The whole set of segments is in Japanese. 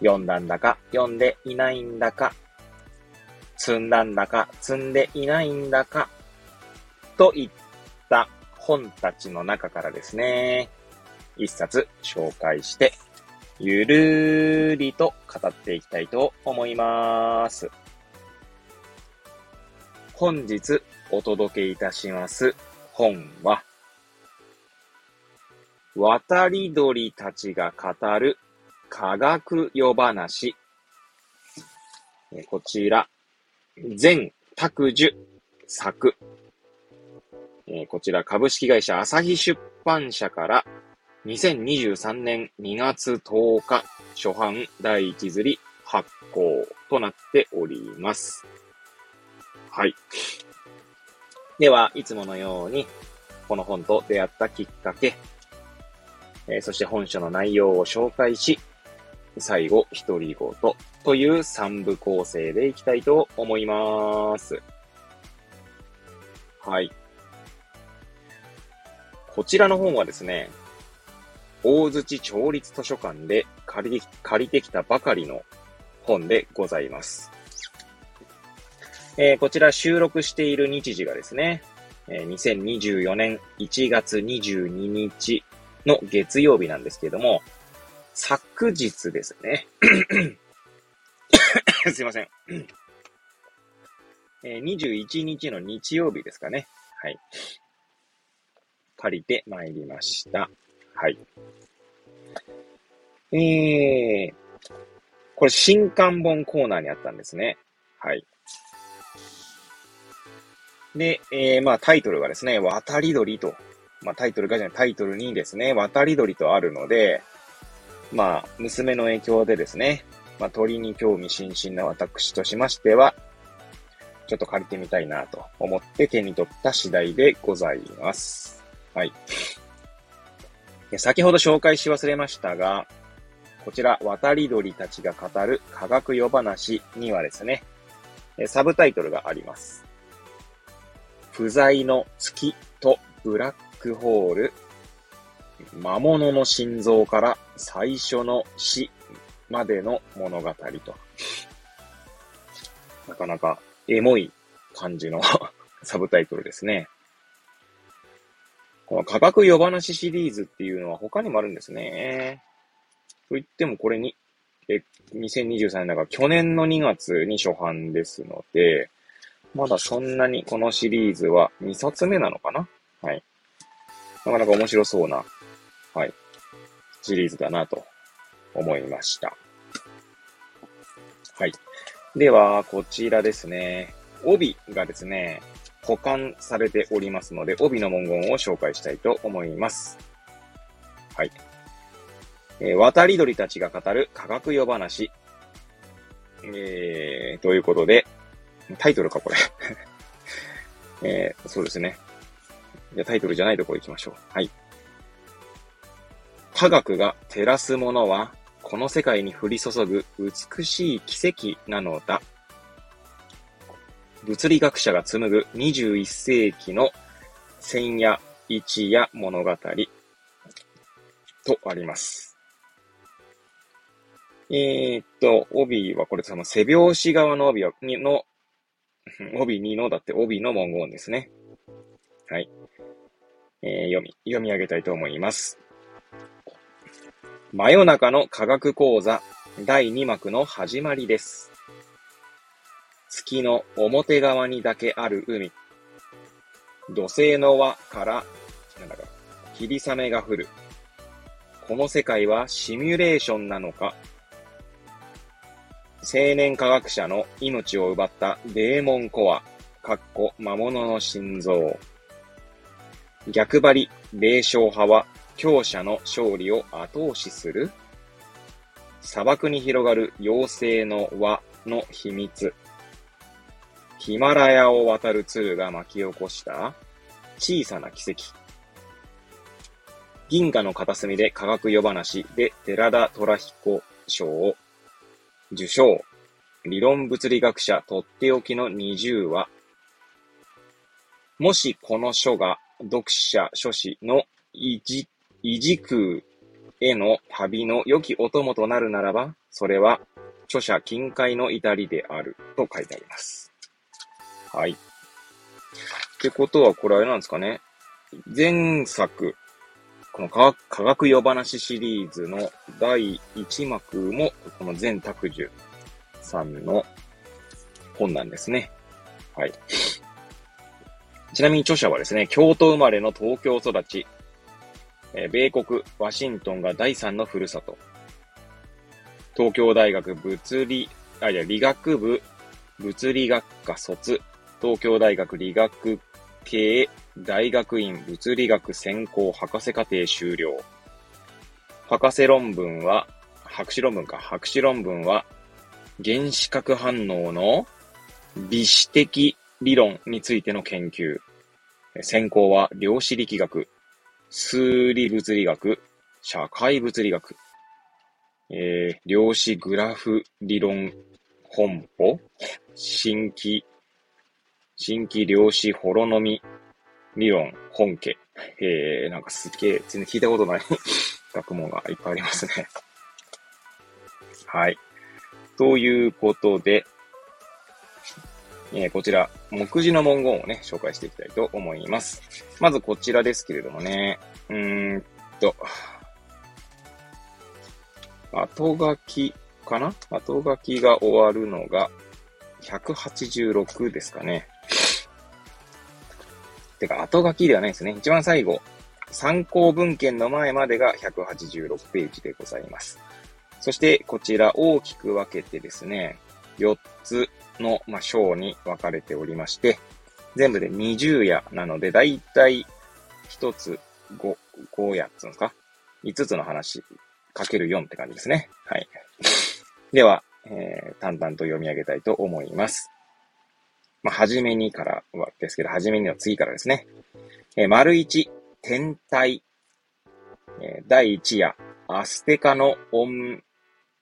読んだんだか読んでいないんだか、積んだんだか積んでいないんだか、といった本たちの中からですね、一冊紹介して、ゆるーりと語っていきたいと思います。本日お届けいたします本は、渡り鳥たちが語る科学夜話。こちら、全拓樹作。こちら株式会社朝日出版社から2023年2月10日初版第一釣り発行となっております。はい。では、いつものように、この本と出会ったきっかけ、えー、そして本書の内容を紹介し、最後、独り言という3部構成でいきたいと思います。はい。こちらの本はですね、大槌町立図書館で借り借りてきたばかりの本でございます。えー、こちら収録している日時がですね、えー、2024年1月22日の月曜日なんですけれども、昨日ですね。すいません。えー、21日の日曜日ですかね。はい。借りてまいりました。はい。えー、これ新刊本コーナーにあったんですね。はい。で、えー、まあタイトルがですね、渡り鳥と、まあタイトルがじゃない、タイトルにですね、渡り鳥とあるので、まあ、娘の影響でですね、まあ鳥に興味津々な私としましては、ちょっと借りてみたいなと思って手に取った次第でございます。はい。先ほど紹介し忘れましたが、こちら、渡り鳥たちが語る科学夜話にはですね、サブタイトルがあります。不在の月とブラックホール、魔物の心臓から最初の死までの物語と。なかなかエモい感じの サブタイトルですね。この科学夜話シリーズっていうのは他にもあるんですね。と言ってもこれに、え、2023年だから去年の2月に初版ですので、まだそんなにこのシリーズは2冊目なのかな？はい。なかなか面白そうな、はい、シリーズだなと思いました。はい。では、こちらですね。帯がですね、保管されておりますので、帯の文言を紹介したいと思います。はい。えー、渡り鳥たちが語る科学夜話。えー、ということで、タイトルか、これ えー、そうですね。じゃタイトルじゃないとこ行きましょう。はい。科学が照らすものは、この世界に降り注ぐ美しい奇跡なのだ。物理学者が紡ぐ21世紀の千夜一夜物語とあります。えー、っと、帯はこれその背拍子側の帯の 帯2のだって帯の文言ですね。はい。えー、読み、読み上げたいと思います。真夜中の科学講座第2幕の始まりです。月の表側にだけある海。土星の輪から、なんだか、霧雨が降る。この世界はシミュレーションなのか青年科学者の命を奪ったデーモンコア、かっこ魔物の心臓。逆張り、霊障派は強者の勝利を後押しする砂漠に広がる妖精の輪の秘密。ヒマラヤを渡る鶴が巻き起こした小さな奇跡。銀河の片隅で科学夜話で寺田虎彦賞を受賞。理論物理学者とっておきの20話。もしこの書が読者書士の維持維持空への旅の良きお供となるならば、それは著者近海の至りであると書いてあります。はい。ってことは、これあれなんですかね。前作、この科学夜話シリーズの第1幕も、この全拓樹さんの本なんですね。はい。ちなみに著者はですね、京都生まれの東京育ち、え米国ワシントンが第三のふるさと。東京大学物理、あ、いや、理学部物理学科卒。東京大学理学系大学院物理学専攻博士課程修了。博士論文は、博士論文か、博士論文は、原子核反応の微子的理論についての研究。専攻は量子力学、数理物理学、社会物理学、えー、量子グラフ理論本舗、新規、新規量子ホロノミ理論本家。えー、なんかすっげえ、全然聞いたことない 学問がいっぱいありますね。はい。ということで、えー、こちら、目次の文言をね、紹介していきたいと思います。まずこちらですけれどもね、うーんと、後書きかな？後書きが終わるのが186ですかね。てか、後書きではないですね。一番最後、参考文献の前までが186ページでございます。そして、こちら大きく分けてですね、4つの、まあ、章に分かれておりまして、全部で20夜なので、だいたい1つ5、5やつんですか ?5 つの話、かける4って感じですね。はい。では、えー、淡々と読み上げたいと思います。まあ、はじめにからはですけど、はじめにの次からですね。えー、丸1、天体。えー、第1夜、アステカの陰、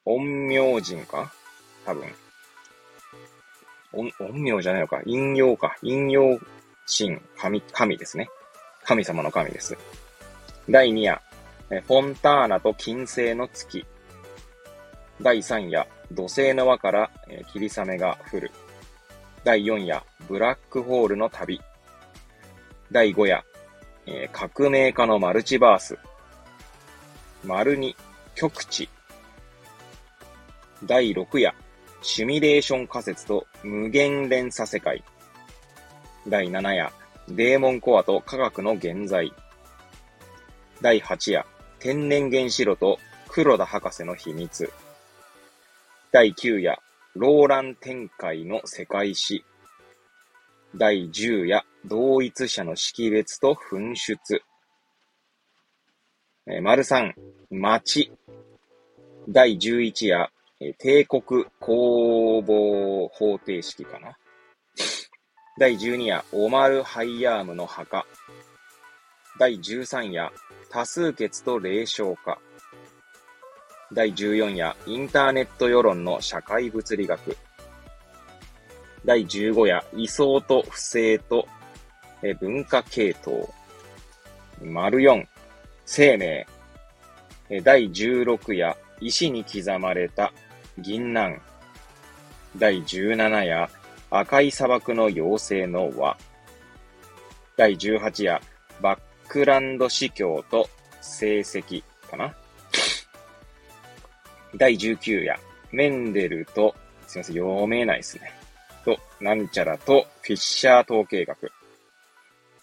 陰陽人か？多分。陰陽じゃないのか。陰陽か。陰陽神、神、神ですね。神様の神です。第2夜、フォンターナと金星の月。第3夜、土星の輪から霧雨が降る。第4夜、ブラックホールの旅。第5夜、革命家のマルチバース。丸2、極地。第6夜、シミュレーション仮説と無限連鎖世界。第7夜、デーモンコアと科学の現在。第8夜、天然原子炉と黒田博士の秘密。第9夜、ローラン展開の世界史。第10夜、同一者の識別と噴出。えー、丸3、町。第11夜、帝国工房方程式かな？第12夜、オマル・ハイヤームの墓。第13夜、多数決と霊障化。第14夜、インターネット世論の社会物理学。第15夜、位相と不正と文化系統。丸4、生命。第16夜、石に刻まれた銀杏。第17夜、赤い砂漠の妖精の輪。第18夜、バックランド司教と成績かな。第19夜、メンデルと、すいません、読めないですね。と、なんちゃらと、フィッシャー統計学。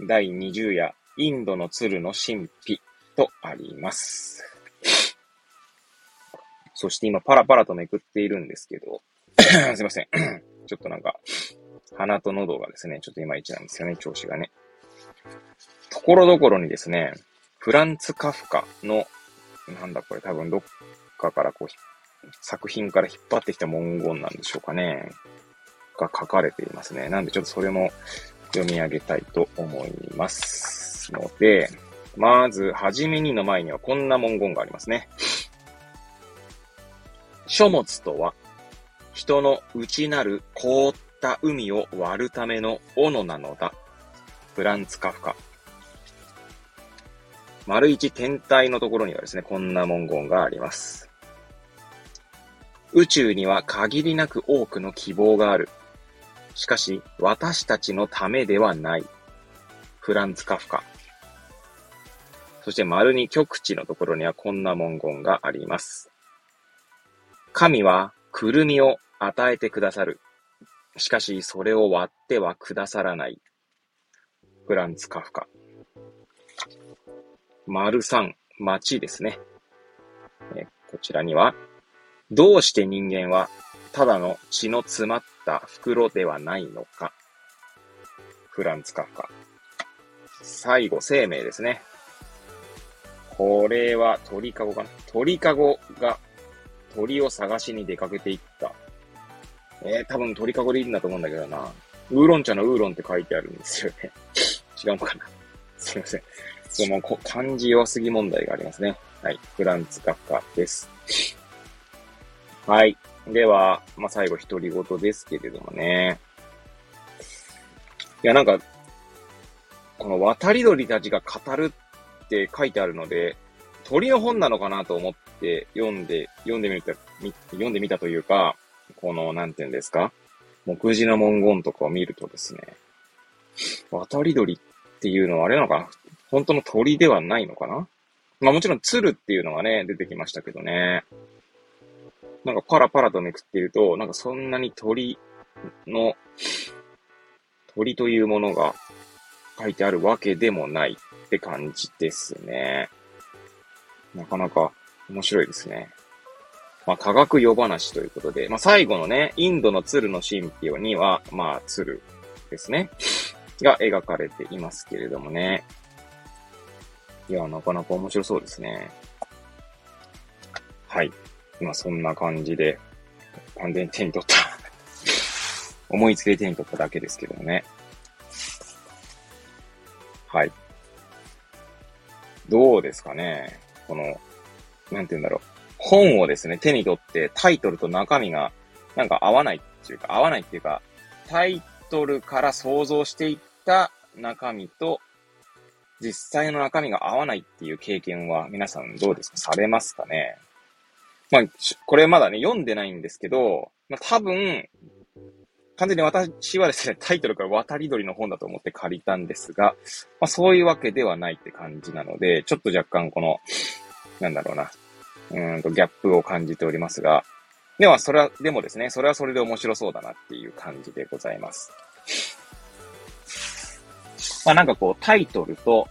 第20夜、インドの鶴の神秘とあります。そして今パラパラとめくっているんですけど、すいません。ちょっとなんか、鼻と喉がですね、ちょっといまいちなんですよね、調子がね。ところどころにですね、フランツ・カフカの、なんだこれ多分どっかからこう作品から引っ張ってきた文言なんでしょうかね。が書かれていますね。なんでちょっとそれも読み上げたいと思いますので、まず、はじめにの前にはこんな文言がありますね。書物とは、人の内なる凍った海を割るための斧なのだ。フランツ・カフカ。丸一天体のところにはですね、こんな文言があります。宇宙には限りなく多くの希望がある。しかし、私たちのためではない。フランツ・カフカ。そして丸に極地のところにはこんな文言があります。神はくるみを与えてくださる。しかし、それを割ってはくださらない。フランツ・カフカ。丸三、町ですね。こちらには、どうして人間はただの血の詰まった袋ではないのか。フランツ・カフカ。最後、生命ですね。これは鳥かごかな鳥かごが鳥を探しに出かけていった。えー、多分鳥かごでいいんだと思うんだけどな。ウーロン茶のウーロンって書いてあるんですよね。違うのかなすいません。その漢字弱すぎ問題がありますね。はい。フランツ・カフカです。はい。では、まあ、最後、独り言ですけれどもね。いや、なんか、この渡り鳥たちが語るって書いてあるので、鳥の本なのかなと思って読んで、読んでみた、読んでみたというか、この、なんて言うんですか？目次の文言とかを見るとですね、渡り鳥っていうのはあれなのかな？本当の鳥ではないのかな？まあもちろん鶴っていうのがね、出てきましたけどね。なんかパラパラとめくっていると、なんかそんなに鳥の、鳥というものが書いてあるわけでもないって感じですね。なかなか面白いですね。まあ、科学夜話ということで、まあ、最後のね、インドの鶴の神秘には、まあ、鶴ですね。が描かれていますけれどもね。いや、なかなか面白そうですね。はい。まあ、そんな感じで、完全に手に取った 思いつきで手に取っただけですけどもね。はい。どうですかね。この、なんて言うんだろう。本をですね、手に取ってタイトルと中身がなんか合わないっていうか、合わないっていうか、タイトルから想像していった中身と実際の中身が合わないっていう経験は皆さんどうですか？されますかね？まあ、これまだね、読んでないんですけど、まあ、多分、完全に私はですね、タイトルから渡り鳥の本だと思って借りたんですが、まあそういうわけではないって感じなので、ちょっと若干この、なんだろうな、うんとギャップを感じておりますが、では、それは、でもですね、それはそれで面白そうだなっていう感じでございます。まあなんかこう、タイトルと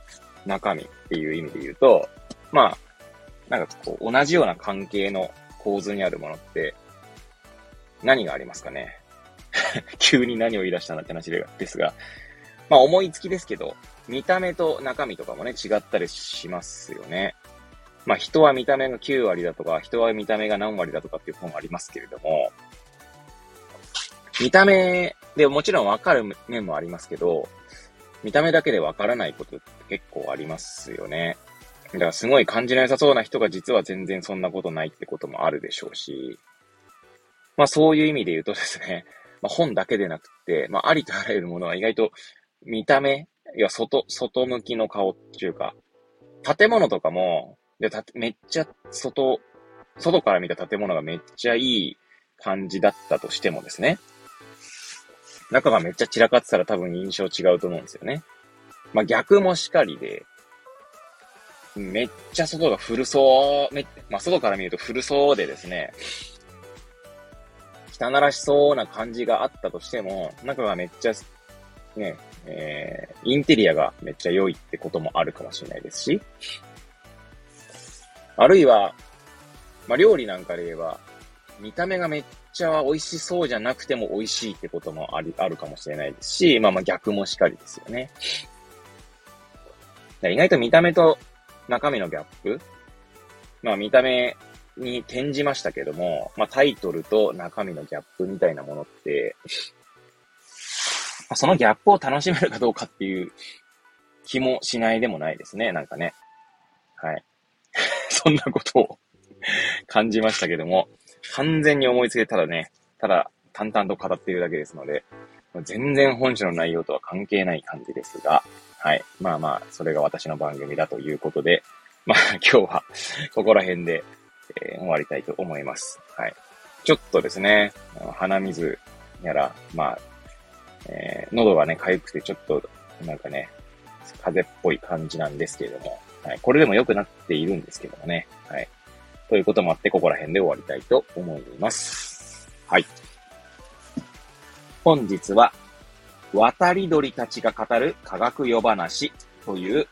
中身っていう意味で言うと、まあ、なんかこう、同じような関係の構図にあるものって、何がありますかね？急に何を言い出したんだって話ですが、まあ思いつきですけど、見た目と中身とかもね、違ったりしますよね。まあ人は見た目が9割だとか、人は見た目が何割だとかっていう本ありますけれども、見た目でもちろんわかる面もありますけど、見た目だけでわからないことって結構ありますよね。だからすごい感じな良さそうな人が実は全然そんなことないってこともあるでしょうし、まあそういう意味で言うとですね、まあ本だけでなくて、まあありとあらゆるものは意外と見た目、いや外、外向きの顔っていうか、建物とかも、でためっちゃ外、外から見た建物がめっちゃいい感じだったとしてもですね、中がめっちゃ散らかってたら多分印象違うと思うんですよね。まあ逆もしかりで、めっちゃ外が古そう、め、まあ、外から見ると古そうでですね、汚らしそうな感じがあったとしても、中がめっちゃ、ね、えー、インテリアがめっちゃ良いってこともあるかもしれないですし、あるいは、まあ、料理なんかで言えば、見た目がめっちゃ美味しそうじゃなくても美味しいってこともあり、あるかもしれないですし、まあまあ逆もしかりですよね。意外と見た目と中身のギャップまあ見た目に転じましたけども、まあ、タイトルと中身のギャップみたいなものって、そのギャップを楽しめるかどうかっていう気もしないでもないですね、なんかね。はい。そんなことを感じましたけども、完全に思いつけたらね、ただ淡々と語っているだけですので、全然本書の内容とは関係ない感じですが、はい。まあまあ、それが私の番組だということで、まあ今日はここら辺で、えー、終わりたいと思います。はい。ちょっとですね、鼻水やら、まあ、えー、喉がね、痒くてちょっと、なんかね、風邪っぽい感じなんですけれども、はい。これでも良くなっているんですけどもね、はい。ということもあって、ここら辺で終わりたいと思います。はい。本日は、渡り鳥たちが語る科学夜話という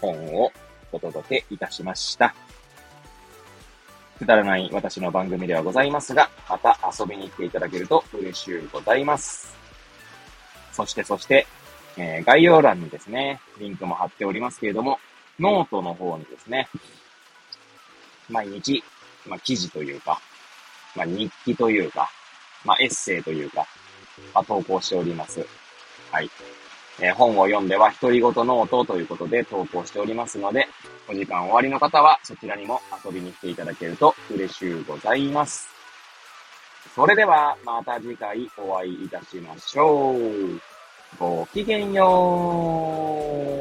本をお届けいたしました。くだらない私の番組ではございますが、また遊びに来ていただけると嬉しゅうございます。そしてそして、えー、概要欄にですね、リンクも貼っておりますけれども、ノートの方にですね、毎日、まあ、記事というか、まあ、日記というか、まあ、エッセイというか、まあ、投稿しております。はい。えー、本を読んでは独り言ノートということで投稿しておりますので、お時間おありの方はそちらにも遊びに来ていただけると嬉しゅうございます。それではまた次回お会いいたしましょう。ごきげんよう。